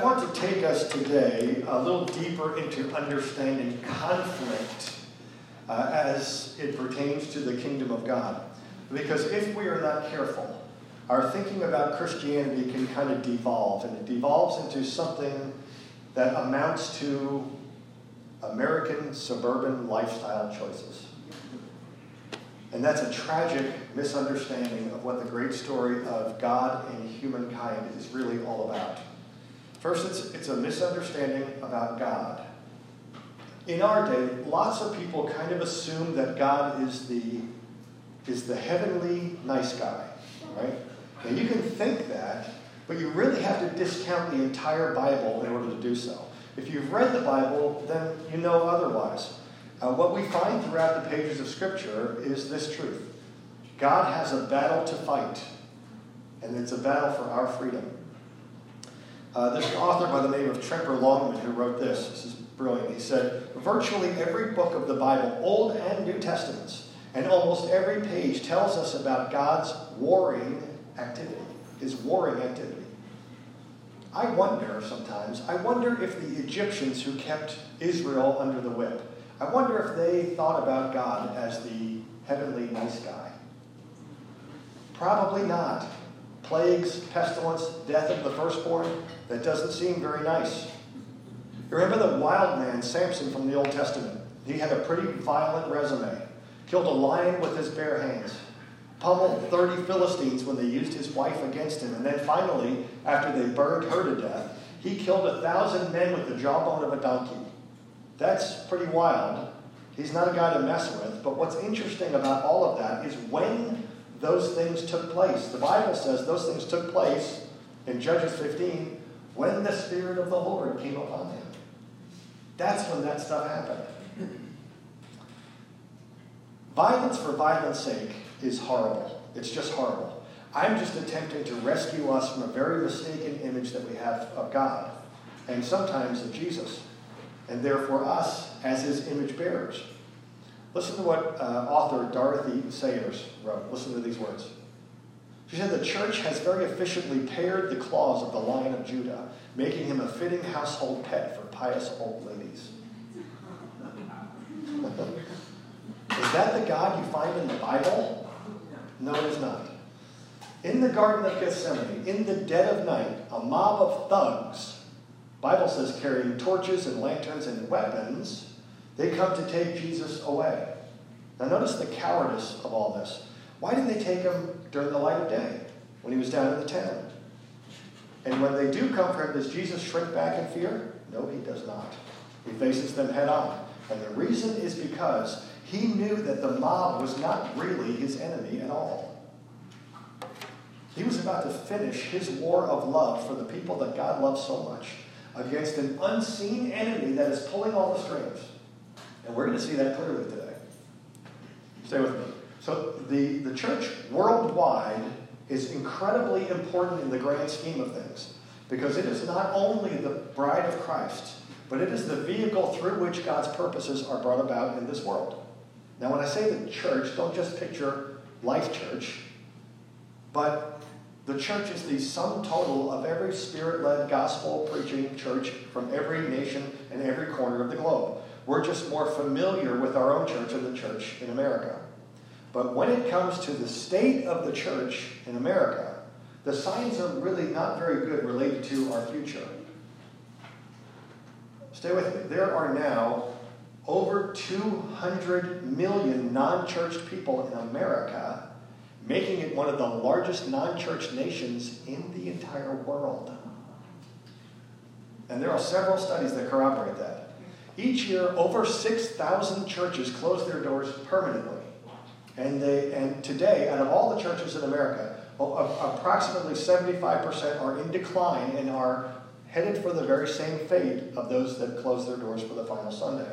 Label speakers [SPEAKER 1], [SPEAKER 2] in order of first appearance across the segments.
[SPEAKER 1] I want to take us today a little deeper into understanding conflict uh, as it pertains to the kingdom of God. Because if we are not careful, our thinking about Christianity can kind of devolve, and it devolves into something that amounts to American suburban lifestyle choices. And that's a tragic misunderstanding of what the great story of God and humankind is really all about. First, it's, it's a misunderstanding about God. In our day, lots of people kind of assume that God is the, is the heavenly nice guy, right? And you can think that, but you really have to discount the entire Bible in order to do so. If you've read the Bible, then you know otherwise. Uh, what we find throughout the pages of Scripture is this truth God has a battle to fight, and it's a battle for our freedom. Uh, there's an author by the name of Tremper Longman who wrote this. This is brilliant. He said, Virtually every book of the Bible, Old and New Testaments, and almost every page tells us about God's warring activity, his warring activity. I wonder sometimes, I wonder if the Egyptians who kept Israel under the whip, I wonder if they thought about God as the heavenly nice guy. Probably not. Plagues, pestilence, death of the firstborn, that doesn't seem very nice. Remember the wild man, Samson from the Old Testament? He had a pretty violent resume. Killed a lion with his bare hands pummeled 30 Philistines when they used his wife against him. And then finally, after they burned her to death, he killed a thousand men with the jawbone of a donkey. That's pretty wild. He's not a guy to mess with. But what's interesting about all of that is when those things took place. The Bible says those things took place in Judges 15 when the Spirit of the Lord came upon him. That's when that stuff happened. Violence for violence sake is horrible. It's just horrible. I'm just attempting to rescue us from a very mistaken image that we have of God and sometimes of Jesus, and therefore us as his image bearers. Listen to what uh, author Dorothy Sayers wrote. Listen to these words. She said, The church has very efficiently pared the claws of the Lion of Judah, making him a fitting household pet for pious old ladies. Is that the God you find in the Bible? No, it is not. In the Garden of Gethsemane, in the dead of night, a mob of thugs, Bible says carrying torches and lanterns and weapons, they come to take Jesus away. Now notice the cowardice of all this. Why didn't they take him during the light of day when he was down in the town? And when they do come for him, does Jesus shrink back in fear? No, he does not. He faces them head on. And the reason is because he knew that the mob was not really his enemy at all. He was about to finish his war of love for the people that God loves so much against an unseen enemy that is pulling all the strings. And we're going to see that clearly today. Stay with me. So, the, the church worldwide is incredibly important in the grand scheme of things because it is not only the bride of Christ, but it is the vehicle through which God's purposes are brought about in this world. Now, when I say the church, don't just picture Life Church, but the church is the sum total of every spirit led gospel preaching church from every nation and every corner of the globe. We're just more familiar with our own church and the church in America. But when it comes to the state of the church in America, the signs are really not very good related to our future. Stay with me. There are now over 200 million non church people in America, making it one of the largest non church nations in the entire world. And there are several studies that corroborate that. Each year, over 6,000 churches close their doors permanently. And, they, and today, out of all the churches in America, approximately 75% are in decline and are headed for the very same fate of those that close their doors for the final Sunday.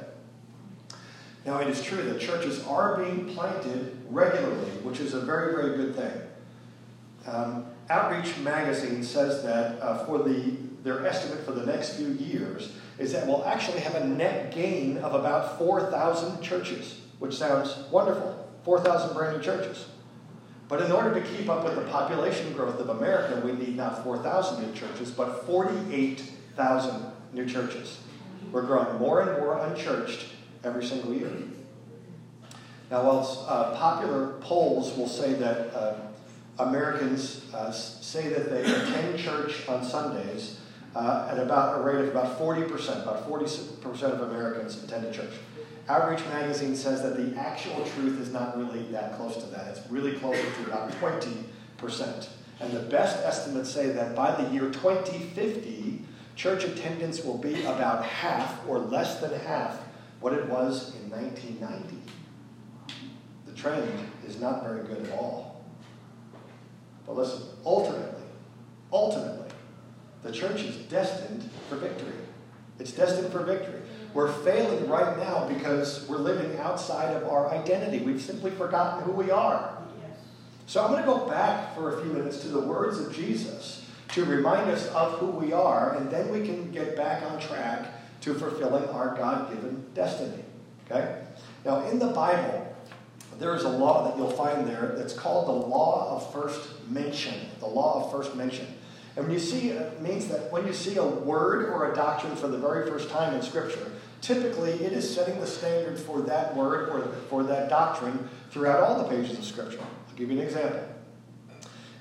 [SPEAKER 1] Now, it is true that churches are being planted regularly, which is a very, very good thing. Um, Outreach Magazine says that uh, for the, their estimate for the next few years is that we'll actually have a net gain of about 4,000 churches, which sounds wonderful 4,000 brand new churches. But in order to keep up with the population growth of America, we need not 4,000 new churches, but 48 thousand new churches. We're growing more and more unchurched every single year. Now, while uh, popular polls will say that uh, Americans uh, say that they attend church on Sundays uh, at about a rate of about 40%, about 40% of Americans attend a church. Outreach Magazine says that the actual truth is not really that close to that. It's really closer to about 20%. And the best estimates say that by the year 2050, church attendance will be about half or less than half what it was in 1990. The trend is not very good at all. But listen, ultimately, ultimately, the church is destined for victory. It's destined for victory. We're failing right now because we're living outside of our identity. We've simply forgotten who we are. So I'm going to go back for a few minutes to the words of Jesus to remind us of who we are, and then we can get back on track to fulfilling our God given destiny. Okay? Now, in the Bible, there is a law that you'll find there that's called the law of first mention. The law of first mention. And when you see it means that when you see a word or a doctrine for the very first time in Scripture, typically it is setting the standard for that word or for that doctrine throughout all the pages of Scripture. I'll give you an example.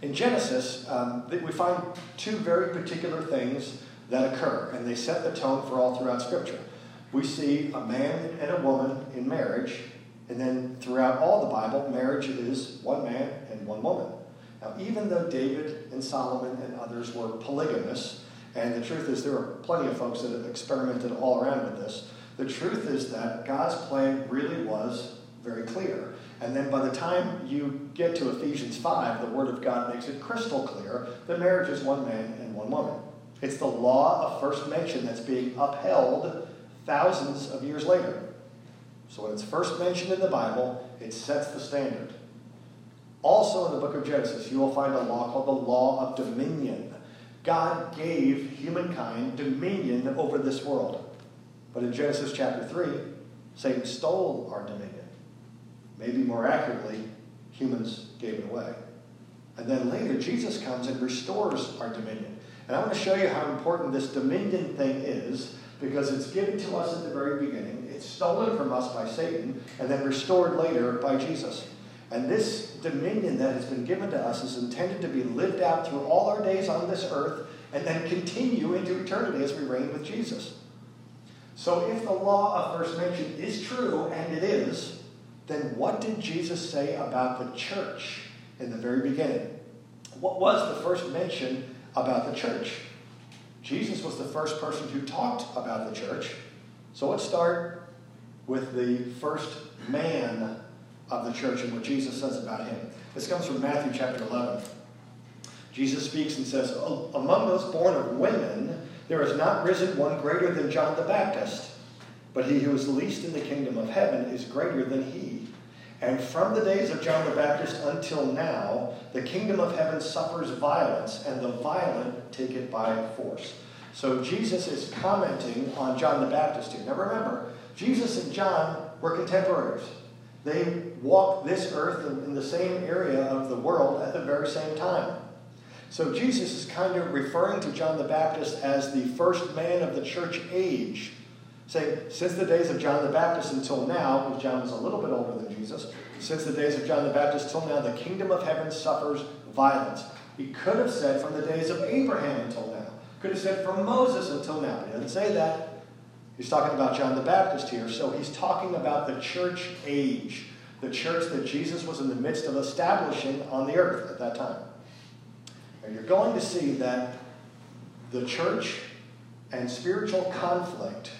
[SPEAKER 1] In Genesis, um, we find two very particular things that occur, and they set the tone for all throughout Scripture. We see a man and a woman in marriage, and then throughout all the Bible, marriage is one man and one woman. Now, even though David and Solomon and others were polygamous, and the truth is there are plenty of folks that have experimented all around with this, the truth is that God's plan really was very clear. And then by the time you get to Ephesians 5, the Word of God makes it crystal clear that marriage is one man and one woman. It's the law of first mention that's being upheld thousands of years later. So when it's first mentioned in the Bible, it sets the standard. Also in the book of Genesis, you will find a law called the law of dominion. God gave humankind dominion over this world. But in Genesis chapter 3, Satan stole our dominion. Maybe more accurately, humans gave it away. And then later, Jesus comes and restores our dominion. And I want to show you how important this dominion thing is because it's given to us at the very beginning. It's stolen from us by Satan and then restored later by Jesus. And this dominion that has been given to us is intended to be lived out through all our days on this earth and then continue into eternity as we reign with Jesus. So, if the law of first mention is true, and it is, then what did Jesus say about the church in the very beginning? What was the first mention about the church? Jesus was the first person who talked about the church. So let's start with the first man of the church and what Jesus says about him. This comes from Matthew chapter 11. Jesus speaks and says, Among those born of women, there has not risen one greater than John the Baptist, but he who is least in the kingdom of heaven is greater than he. And from the days of John the Baptist until now, the kingdom of heaven suffers violence, and the violent take it by force. So Jesus is commenting on John the Baptist here. Now remember, Jesus and John were contemporaries. They walked this earth in the same area of the world at the very same time. So Jesus is kind of referring to John the Baptist as the first man of the church age, saying, since the days of John the Baptist until now, because John was a little bit older than Jesus, since the days of John the Baptist till now, the kingdom of heaven suffers violence. He could have said from the days of Abraham until now. Could have said from Moses until now. He doesn't say that. He's talking about John the Baptist here. So he's talking about the church age, the church that Jesus was in the midst of establishing on the earth at that time. And you're going to see that the church and spiritual conflict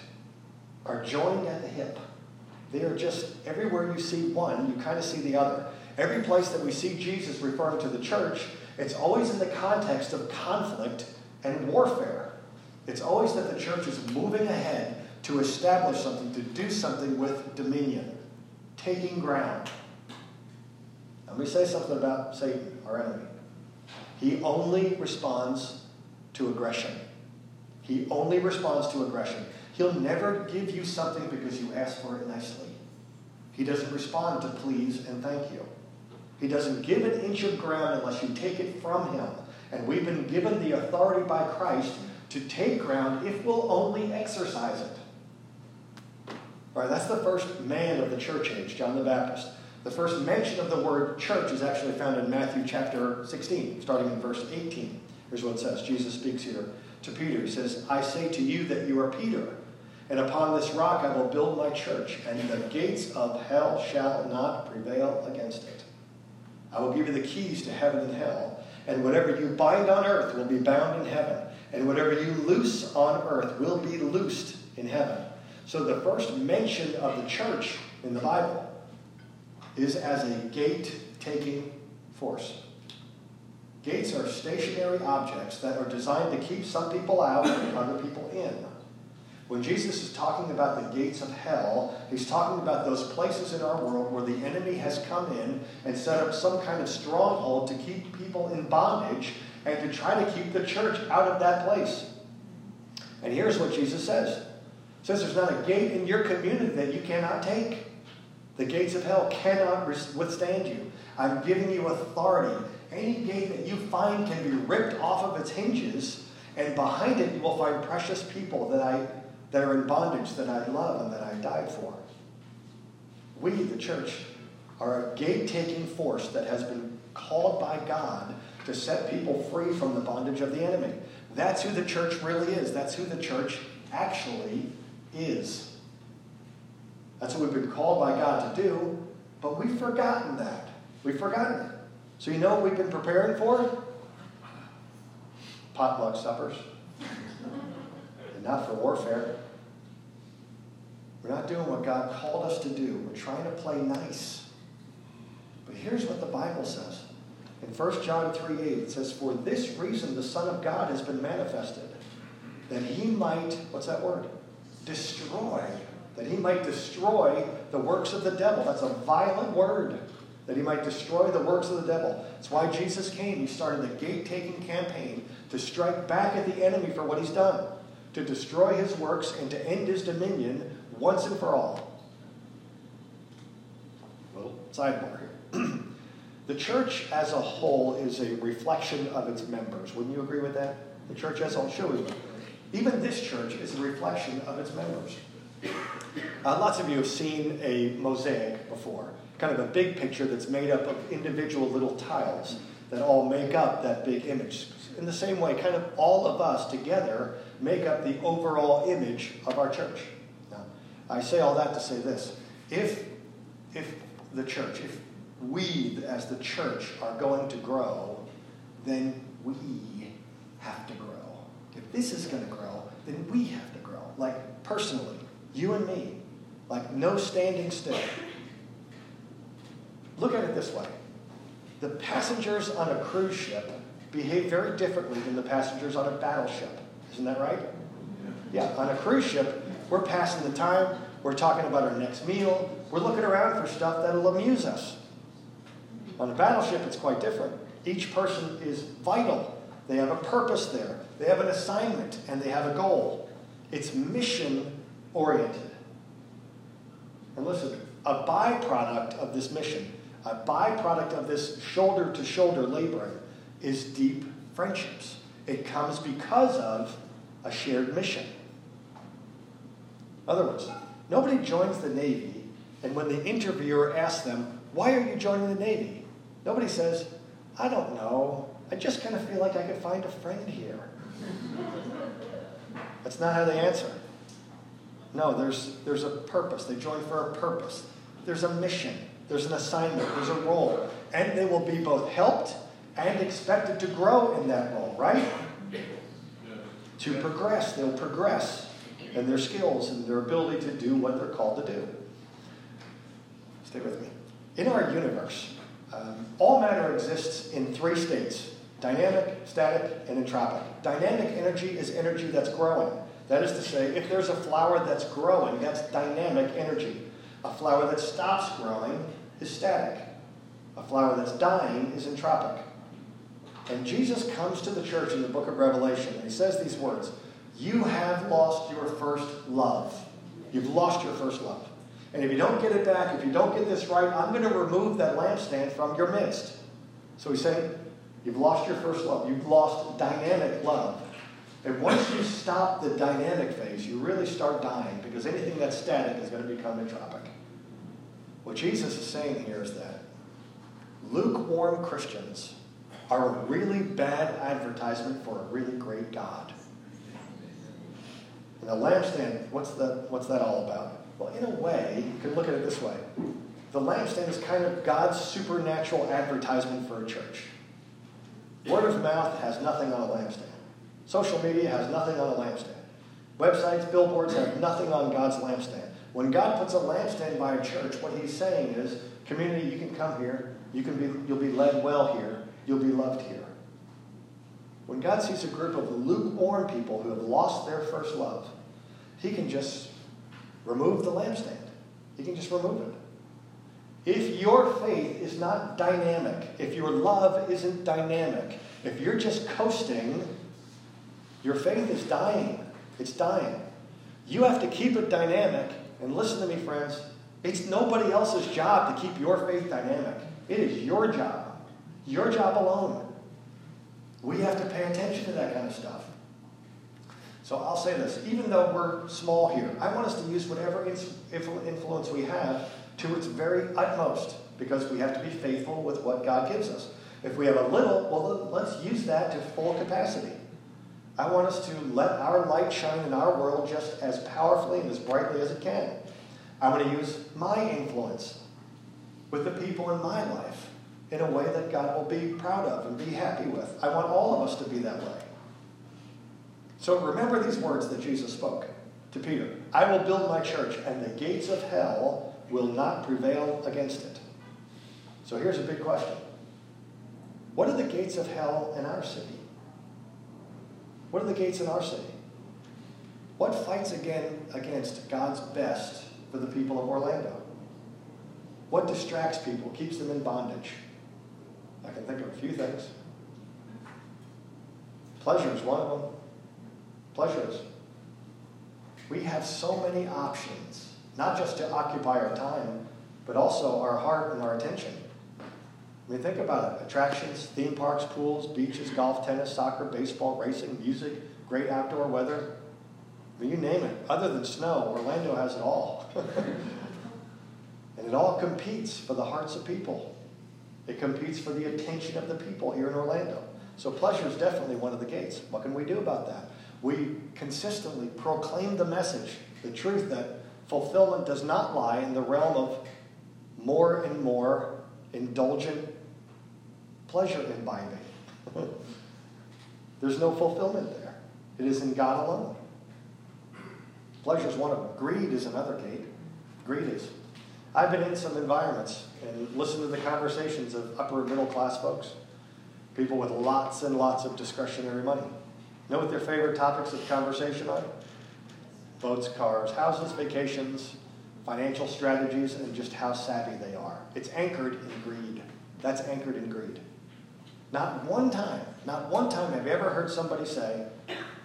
[SPEAKER 1] are joined at the hip. They are just, everywhere you see one, you kind of see the other. Every place that we see Jesus referring to the church, it's always in the context of conflict and warfare. It's always that the church is moving ahead to establish something, to do something with dominion, taking ground. Let me say something about Satan, our enemy. He only responds to aggression. He only responds to aggression. He'll never give you something because you ask for it nicely. He doesn't respond to please and thank you. He doesn't give an inch of ground unless you take it from him. And we've been given the authority by Christ to take ground if we'll only exercise it. All right, that's the first man of the church age, John the Baptist. The first mention of the word church is actually found in Matthew chapter 16, starting in verse 18. Here's what it says Jesus speaks here to Peter. He says, I say to you that you are Peter, and upon this rock I will build my church, and the gates of hell shall not prevail against it. I will give you the keys to heaven and hell, and whatever you bind on earth will be bound in heaven, and whatever you loose on earth will be loosed in heaven. So the first mention of the church in the Bible is as a gate taking force. Gates are stationary objects that are designed to keep some people out and other people in. When Jesus is talking about the gates of hell, he's talking about those places in our world where the enemy has come in and set up some kind of stronghold to keep people in bondage and to try to keep the church out of that place. And here's what Jesus says. Says there's not a gate in your community that you cannot take. The gates of hell cannot withstand you. I'm giving you authority. Any gate that you find can be ripped off of its hinges, and behind it you will find precious people that, I, that are in bondage that I love and that I died for. We, the church, are a gate taking force that has been called by God to set people free from the bondage of the enemy. That's who the church really is. That's who the church actually is. That's what we've been called by God to do, but we've forgotten that. We've forgotten it. So you know what we've been preparing for? Potluck suppers. and not for warfare. We're not doing what God called us to do. We're trying to play nice. But here's what the Bible says. In 1 John 3 8, it says, For this reason the Son of God has been manifested, that he might, what's that word? Destroy that he might destroy the works of the devil. That's a violent word. That he might destroy the works of the devil. That's why Jesus came. He started the gate taking campaign to strike back at the enemy for what he's done, to destroy his works and to end his dominion once and for all. Little sidebar here. the church as a whole is a reflection of its members. Wouldn't you agree with that? The church as a whole, we would. Even this church is a reflection of its members. Uh, lots of you have seen a mosaic before, kind of a big picture that's made up of individual little tiles that all make up that big image. In the same way, kind of all of us together make up the overall image of our church. Now, I say all that to say this. If, if the church, if we as the church are going to grow, then we have to grow. This is going to grow, then we have to grow, like personally you and me. Like no standing still. Look at it this way the passengers on a cruise ship behave very differently than the passengers on a battleship. Isn't that right? Yeah. yeah, on a cruise ship, we're passing the time, we're talking about our next meal, we're looking around for stuff that'll amuse us. On a battleship, it's quite different. Each person is vital. They have a purpose there, they have an assignment, and they have a goal. It's mission oriented. And listen, a byproduct of this mission, a byproduct of this shoulder to shoulder laboring, is deep friendships. It comes because of a shared mission. In other words, nobody joins the Navy, and when the interviewer asks them, Why are you joining the Navy? Nobody says, I don't know. I just kind of feel like I could find a friend here. That's not how they answer. No, there's, there's a purpose. They join for a purpose. There's a mission. There's an assignment. There's a role. And they will be both helped and expected to grow in that role, right? To progress. They'll progress in their skills and their ability to do what they're called to do. Stay with me. In our universe, um, all matter exists in three states dynamic, static, and entropic. Dynamic energy is energy that's growing. That is to say, if there's a flower that's growing, that's dynamic energy. A flower that stops growing is static. A flower that's dying is entropic. And Jesus comes to the church in the book of Revelation, and he says these words You have lost your first love. You've lost your first love. And if you don't get it back, if you don't get this right, I'm going to remove that lampstand from your midst. So he's saying, You've lost your first love. You've lost dynamic love. And once you stop the dynamic phase, you really start dying because anything that's static is going to become entropic. What Jesus is saying here is that lukewarm Christians are a really bad advertisement for a really great God. And the lampstand, what's, the, what's that all about? Well, in a way, you can look at it this way. The lampstand is kind of God's supernatural advertisement for a church. Word of mouth has nothing on a lampstand. Social media has nothing on a lampstand. Websites, billboards have nothing on God's lampstand. When God puts a lampstand by a church, what he's saying is, community, you can come here, you can be, you'll be led well here, you'll be loved here. When God sees a group of lukewarm people who have lost their first love, he can just remove the lampstand. He can just remove it. If your faith is not dynamic, if your love isn't dynamic, if you're just coasting, your faith is dying. It's dying. You have to keep it dynamic. And listen to me, friends. It's nobody else's job to keep your faith dynamic. It is your job. Your job alone. We have to pay attention to that kind of stuff. So I'll say this even though we're small here, I want us to use whatever influence we have to its very utmost because we have to be faithful with what God gives us. If we have a little, well, let's use that to full capacity. I want us to let our light shine in our world just as powerfully and as brightly as it can. I want to use my influence with the people in my life in a way that God will be proud of and be happy with. I want all of us to be that way. So remember these words that Jesus spoke to Peter I will build my church, and the gates of hell will not prevail against it. So here's a big question What are the gates of hell in our city? What are the gates in our city? What fights again against God's best for the people of Orlando? What distracts people, keeps them in bondage? I can think of a few things. Pleasure is one of them. Pleasures. We have so many options, not just to occupy our time, but also our heart and our attention. I mean, think about it attractions, theme parks, pools, beaches, golf, tennis, soccer, baseball, racing, music, great outdoor weather. I mean, you name it. Other than snow, Orlando has it all. and it all competes for the hearts of people. It competes for the attention of the people here in Orlando. So pleasure is definitely one of the gates. What can we do about that? We consistently proclaim the message, the truth that fulfillment does not lie in the realm of more and more indulgent pleasure imbibing. There's no fulfillment there. It is in God alone. Pleasure is one of them. Greed is another gate. Greed is. I've been in some environments and listened to the conversations of upper middle class folks, people with lots and lots of discretionary money. Know what their favorite topics of conversation are? Boats, cars, houses, vacations, financial strategies, and just how savvy they are. It's anchored in greed. That's anchored in greed. Not one time, not one time have you ever heard somebody say,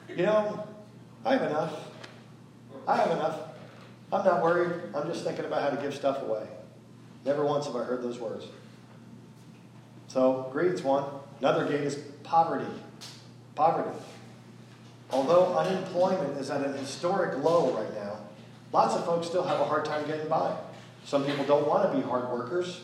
[SPEAKER 1] you know, I have enough. I have enough. I'm not worried. I'm just thinking about how to give stuff away. Never once have I heard those words. So, greed's one. Another gate is poverty. Poverty. Although unemployment is at an historic low right now, lots of folks still have a hard time getting by. Some people don't want to be hard workers.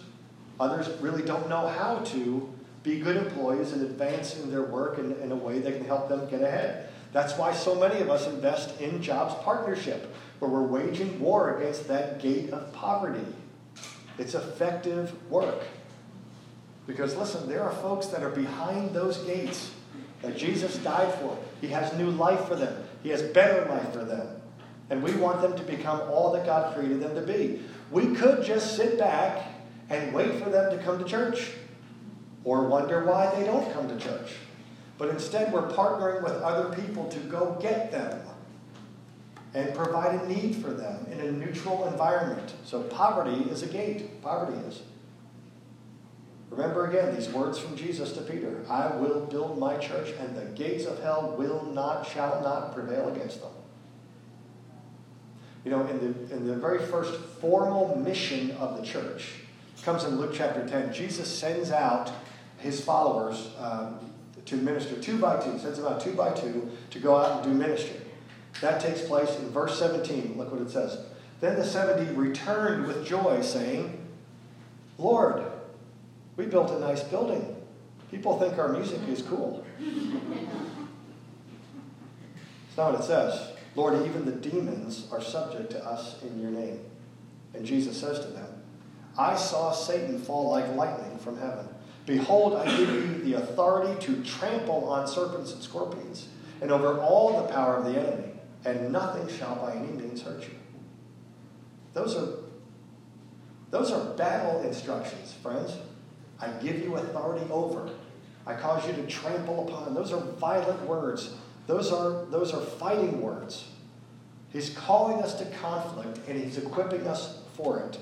[SPEAKER 1] Others really don't know how to be good employees and advance in their work in, in a way that can help them get ahead. That's why so many of us invest in jobs partnership, where we're waging war against that gate of poverty. It's effective work. Because listen, there are folks that are behind those gates that Jesus died for. He has new life for them, He has better life for them. And we want them to become all that God created them to be. We could just sit back and wait for them to come to church or wonder why they don't come to church. But instead, we're partnering with other people to go get them and provide a need for them in a neutral environment. So, poverty is a gate. Poverty is. Remember again these words from Jesus to Peter I will build my church, and the gates of hell will not, shall not prevail against them. You know, in the, in the very first formal mission of the church, comes in Luke chapter 10. Jesus sends out his followers um, to minister, two by two, sends them out two by two to go out and do ministry. That takes place in verse 17. Look what it says. Then the 70 returned with joy, saying, Lord, we built a nice building. People think our music is cool. It's not what it says. Lord, even the demons are subject to us in your name. And Jesus says to them, I saw Satan fall like lightning from heaven. Behold, I give you the authority to trample on serpents and scorpions, and over all the power of the enemy, and nothing shall by any means hurt you. Those are, those are battle instructions, friends. I give you authority over. I cause you to trample upon. Those are violent words. Those are, those are fighting words. He's calling us to conflict and he's equipping us for it.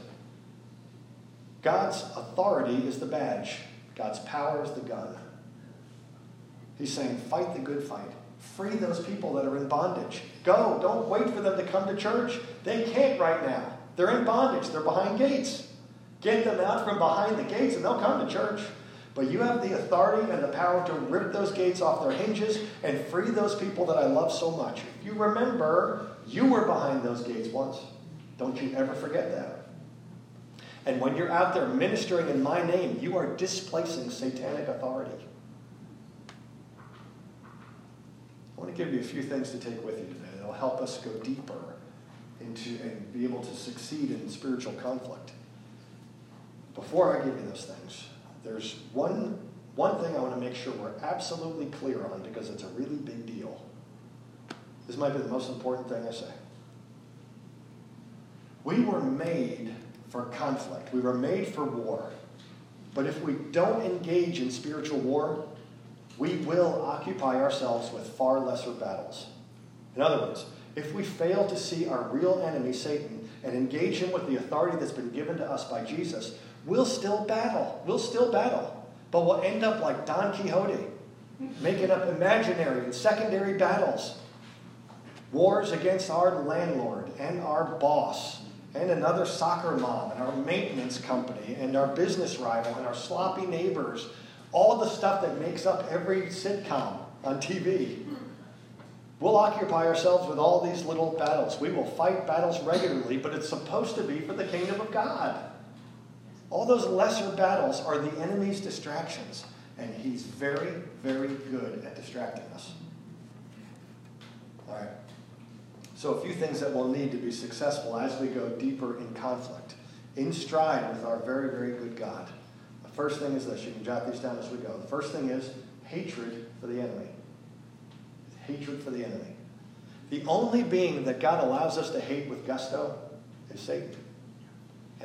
[SPEAKER 1] God's authority is the badge, God's power is the gun. He's saying, fight the good fight. Free those people that are in bondage. Go. Don't wait for them to come to church. They can't right now. They're in bondage, they're behind gates. Get them out from behind the gates and they'll come to church. But you have the authority and the power to rip those gates off their hinges and free those people that I love so much. If you remember, you were behind those gates once. Don't you ever forget that. And when you're out there ministering in my name, you are displacing satanic authority. I want to give you a few things to take with you today that'll help us go deeper into and be able to succeed in spiritual conflict. Before I give you those things, there's one, one thing I want to make sure we're absolutely clear on because it's a really big deal. This might be the most important thing I say. We were made for conflict, we were made for war. But if we don't engage in spiritual war, we will occupy ourselves with far lesser battles. In other words, if we fail to see our real enemy, Satan, and engage him with the authority that's been given to us by Jesus, we'll still battle. We'll still battle. But we'll end up like Don Quixote, making up imaginary and secondary battles. Wars against our landlord and our boss and another soccer mom and our maintenance company and our business rival and our sloppy neighbors. All the stuff that makes up every sitcom on TV. We'll occupy ourselves with all these little battles. We will fight battles regularly, but it's supposed to be for the kingdom of God. All those lesser battles are the enemy's distractions, and he's very, very good at distracting us. All right. So, a few things that we'll need to be successful as we go deeper in conflict, in stride with our very, very good God. The first thing is this you can jot these down as we go. The first thing is hatred for the enemy. Hatred for the enemy. The only being that God allows us to hate with gusto is Satan.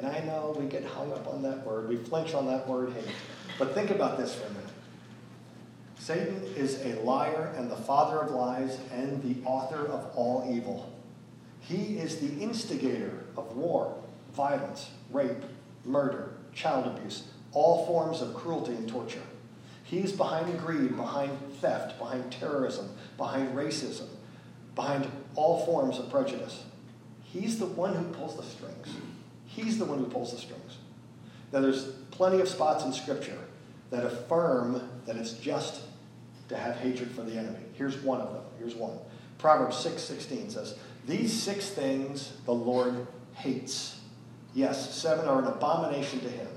[SPEAKER 1] And I know we get hung up on that word, we flinch on that word hate. But think about this for a minute. Satan is a liar and the father of lies and the author of all evil. He is the instigator of war, violence, rape, murder, child abuse, all forms of cruelty and torture. He is behind greed, behind theft, behind terrorism, behind racism, behind all forms of prejudice. He's the one who pulls the strings. He's the one who pulls the strings. Now, there's plenty of spots in Scripture that affirm that it's just to have hatred for the enemy. Here's one of them. Here's one. Proverbs 6 16 says, These six things the Lord hates. Yes, seven are an abomination to him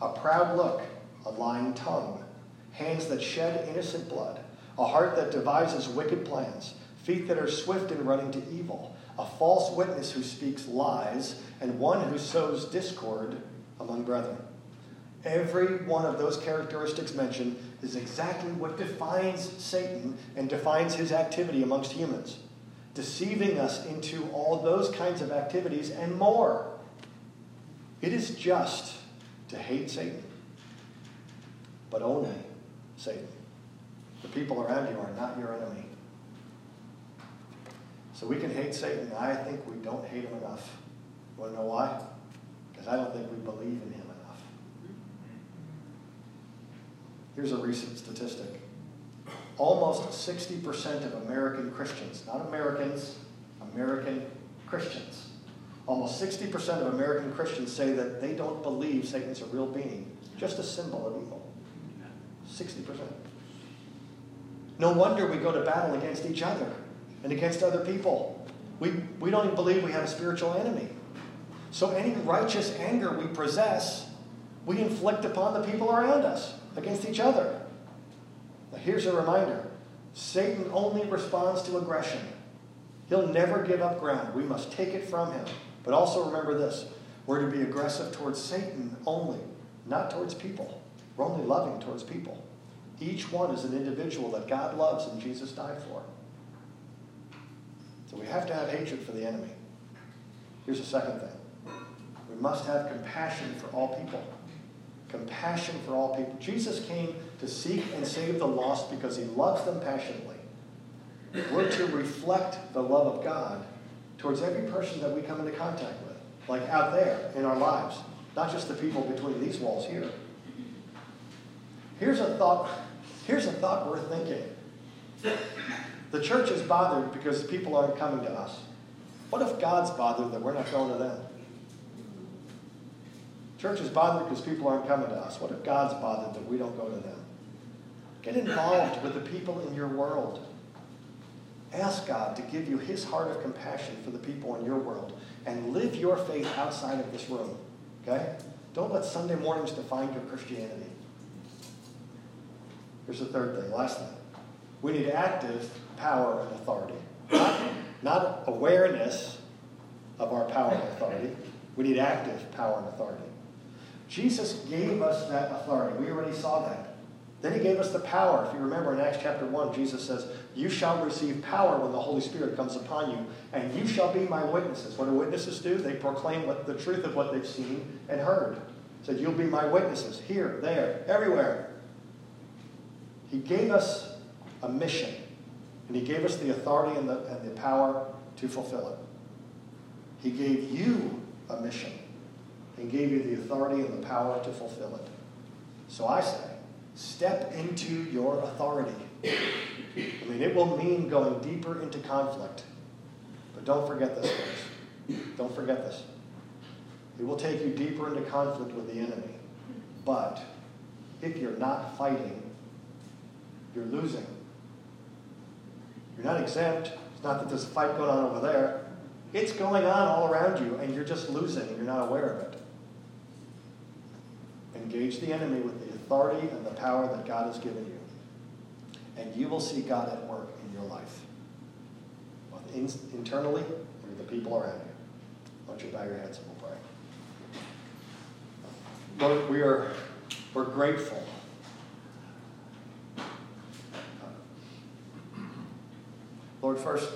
[SPEAKER 1] a proud look, a lying tongue, hands that shed innocent blood, a heart that devises wicked plans, feet that are swift in running to evil, a false witness who speaks lies, and one who sows discord among brethren. Every one of those characteristics mentioned is exactly what defines Satan and defines his activity amongst humans, deceiving us into all those kinds of activities and more. It is just to hate Satan, but only Satan. The people around you are not your enemy. So we can hate Satan. I think we don't hate him enough. Want to know why? Because I don't think we believe in him enough. Here's a recent statistic. Almost 60% of American Christians, not Americans, American Christians, almost 60% of American Christians say that they don't believe Satan's a real being, just a symbol of evil. 60%. No wonder we go to battle against each other and against other people. We, we don't even believe we have a spiritual enemy. So any righteous anger we possess, we inflict upon the people around us, against each other. Now here's a reminder Satan only responds to aggression. He'll never give up ground. We must take it from him. But also remember this we're to be aggressive towards Satan only, not towards people. We're only loving towards people. Each one is an individual that God loves and Jesus died for. So we have to have hatred for the enemy. Here's the second thing we must have compassion for all people. Compassion for all people. Jesus came to seek and save the lost because he loves them passionately. We're to reflect the love of God towards every person that we come into contact with, like out there in our lives, not just the people between these walls here. Here's a thought, here's a thought worth thinking. The church is bothered because people aren't coming to us. What if God's bothered that we're not going to them? Church is bothered because people aren't coming to us. What if God's bothered that we don't go to them? Get involved with the people in your world. Ask God to give you his heart of compassion for the people in your world and live your faith outside of this room. Okay? Don't let Sunday mornings define your Christianity. Here's the third thing, last thing. We need active power and authority. Not, not awareness of our power and authority. We need active power and authority. Jesus gave us that authority. We already saw that. Then he gave us the power. If you remember in Acts chapter 1, Jesus says, You shall receive power when the Holy Spirit comes upon you, and you shall be my witnesses. What do witnesses do? They proclaim what, the truth of what they've seen and heard. He said, You'll be my witnesses here, there, everywhere. He gave us a mission, and he gave us the authority and the, and the power to fulfill it. He gave you a mission and gave you the authority and the power to fulfill it. So I say, Step into your authority. I mean, it will mean going deeper into conflict. But don't forget this, folks. Don't forget this. It will take you deeper into conflict with the enemy. But if you're not fighting, you're losing. You're not exempt. It's not that there's a fight going on over there. It's going on all around you, and you're just losing, and you're not aware of it. Engage the enemy with the authority and the power that God has given you. And you will see God at work in your life, both in, internally and with the people around you. Why don't you bow your heads and we'll pray. Lord, we are we're grateful. Lord, first,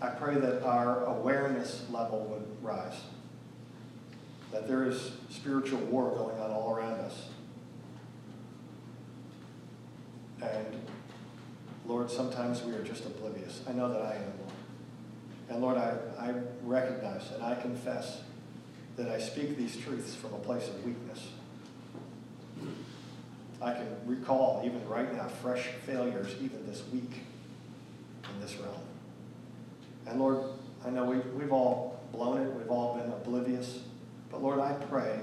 [SPEAKER 1] I pray that our awareness level would rise that there is spiritual war going on all around us. And Lord, sometimes we are just oblivious. I know that I am, Lord. And Lord, I, I recognize and I confess that I speak these truths from a place of weakness. I can recall, even right now, fresh failures, even this week this realm. And Lord, I know we, we've all blown it, we've all been oblivious. But Lord, I pray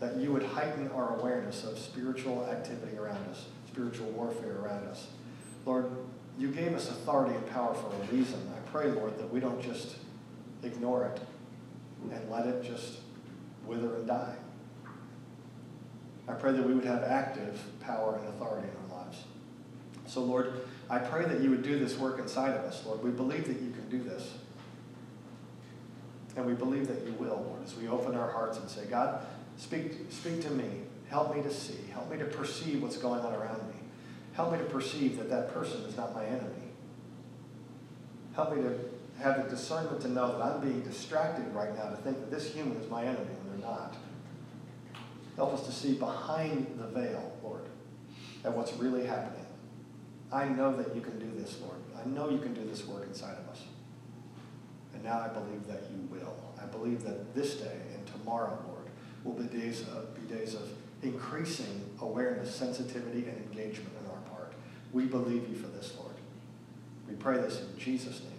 [SPEAKER 1] that you would heighten our awareness of spiritual activity around us, spiritual warfare around us. Lord, you gave us authority and power for a reason. I pray, Lord, that we don't just ignore it and let it just wither and die. I pray that we would have active power and authority in our lives. So, Lord, I pray that you would do this work inside of us, Lord. We believe that you can do this. And we believe that you will, Lord, as we open our hearts and say, God, speak, speak to me. Help me to see. Help me to perceive what's going on around me. Help me to perceive that that person is not my enemy. Help me to have the discernment to know that I'm being distracted right now to think that this human is my enemy when they're not. Help us to see behind the veil, Lord, at what's really happening. I know that you can do this, Lord. I know you can do this work inside of us. And now I believe that you will. I believe that this day and tomorrow, Lord, will be days of, be days of increasing awareness, sensitivity, and engagement on our part. We believe you for this, Lord. We pray this in Jesus' name.